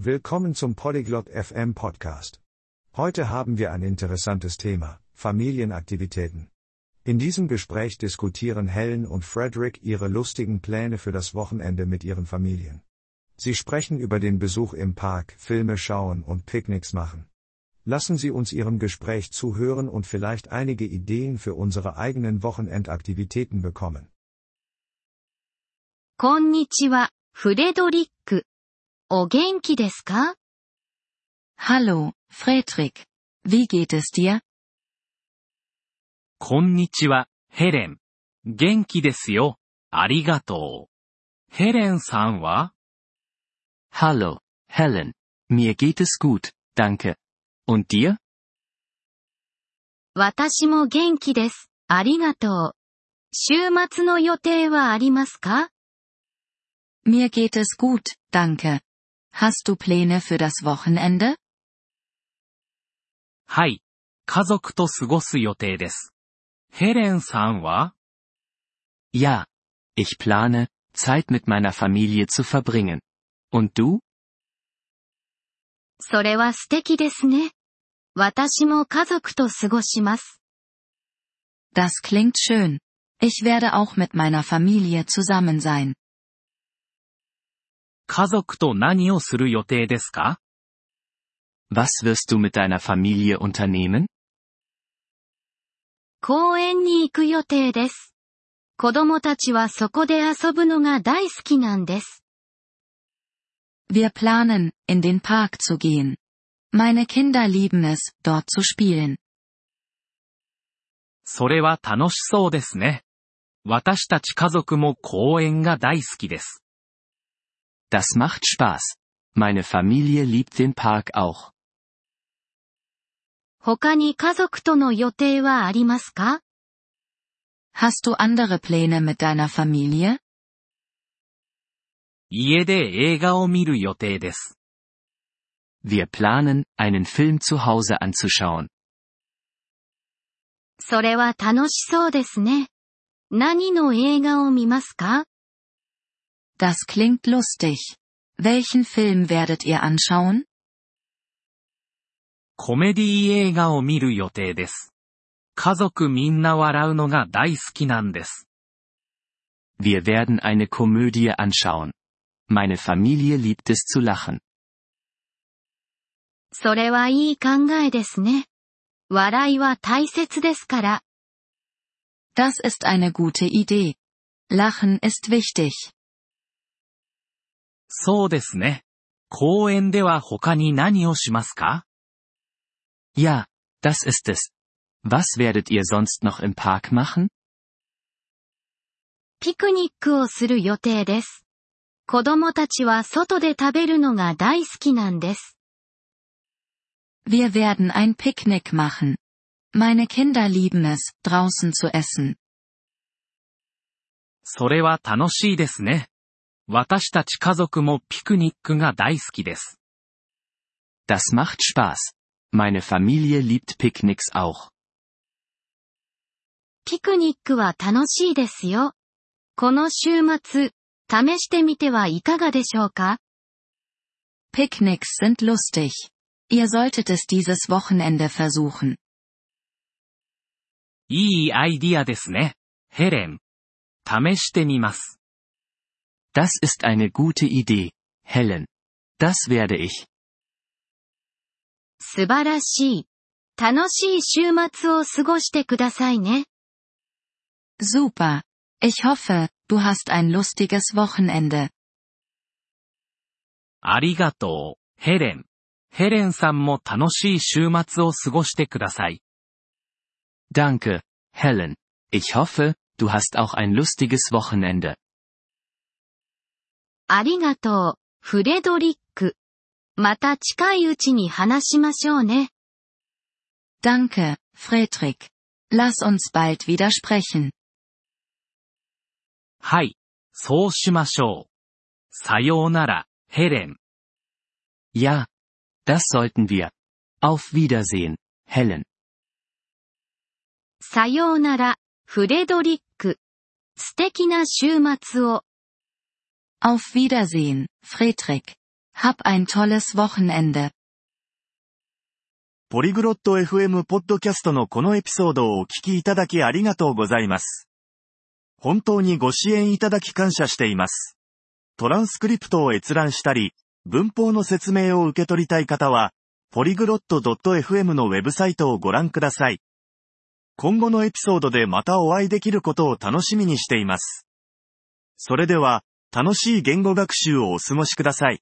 Willkommen zum Polyglot FM Podcast. Heute haben wir ein interessantes Thema, Familienaktivitäten. In diesem Gespräch diskutieren Helen und Frederick ihre lustigen Pläne für das Wochenende mit ihren Familien. Sie sprechen über den Besuch im Park, Filme schauen und Picknicks machen. Lassen Sie uns Ihrem Gespräch zuhören und vielleicht einige Ideen für unsere eigenen Wochenendaktivitäten bekommen. こんにちは、フレドリック。 お元気ですか Hallo, Fredrik. Wie geht es dir? こんにちは、ヘレン。元気ですよ。ありがとう。ヘレンさんは Hallo, Helen. Mir geht es gut, danke. Und dir? 私も元気です。ありがとう。週末の予定はありますか Mir geht es gut, danke. Hast du Pläne für das Wochenende? はい。家族と過ごす予定です。ヘレンさんは Ja. Ich plane, Zeit mit meiner Familie zu verbringen. Und du? それは素敵ですね。私も家族と過ごします。 Das klingt schön. Ich werde auch mit meiner Familie zusammen sein. 家族と何をする予定ですか Was wirst du mit deiner Familie unternehmen? 公園に行く予定です。子供たちはそこで遊ぶのが大好きなんです。Wir planen, in den Park zu gehen. Meine Kinder lieben es, dort zu spielen. それは楽しそうですね。私たち家族も公園が大好きです。Das macht Spaß. Meine Familie liebt den Park auch. 他に家族との予定はありますか Hast du andere Pläne mit deiner Familie? 家で映画を見る予定です。 Wir planen, einen Film zu Hause anzuschauen. それは楽しそうですね。何の映画を見ますか Das klingt lustig. Welchen Film werdet ihr anschauen? コメディ映画を見る予定です。家族みんな笑うのが大好きなんです。 Wir werden eine Komödie anschauen. Meine Familie liebt es zu lachen. それはいい考えですね。笑いは大切ですから。 Das ist eine gute Idee. Lachen ist wichtig. そうですね。公園では他に何をしますか Ja, das ist es. Was werdet ihr sonst noch im Park machen? ピクニックをする予定です。子供たちは外で食べるのが大好きなんです。Wir werden ein Picknick machen. Meine Kinder lieben es, draußen zu essen. それは楽しいですね。私たち家族もピクニックが大好きです。Das macht Spaß. Meine Familie liebt Picknicks auch. ピクニックは楽しいですよ。この週末、試してみてはいかがでしょうか Picknicks sind lustig. Ihr solltet es dieses Wochenende versuchen. いいアイディアですね。ヘレン。試してみます。Das ist eine gute Idee, Helen. Das werde ich. 素晴らしい。楽しい週末を過ごしてくださいね。 Super. Ich hoffe, du hast ein lustiges Wochenende. ありがとう、ヘレン。ヘレンさんも楽しい週末を過ごしてください。 Danke, Helen. Ich hoffe, du hast auch ein lustiges Wochenende. ありがとう、フレドリック。また近いうちに話しましょうね。Danke, Fredrik. Lass uns bald wieder sprechen. はい。そうしましょう。さようなら、ヘレン。Ja. Das sollten wir. Auf Wiedersehen, Helen. さようなら、フレドリック。素敵な週末を。Auf Wiedersehen, Fredrik. Hab ein tolles Wochenende. ポリグロット FM ポッドキャストのこのエピソードをお聞きいただきありがとうございます。本当にご支援いただき感謝しています。トランスクリプトを閲覧したり、文法の説明を受け取りたい方は、ポリグロット .fm のウェブサイトをご覧ください。今後のエピソードでまたお会いできることを楽しみにしています。それでは、楽しい言語学習をお過ごしください。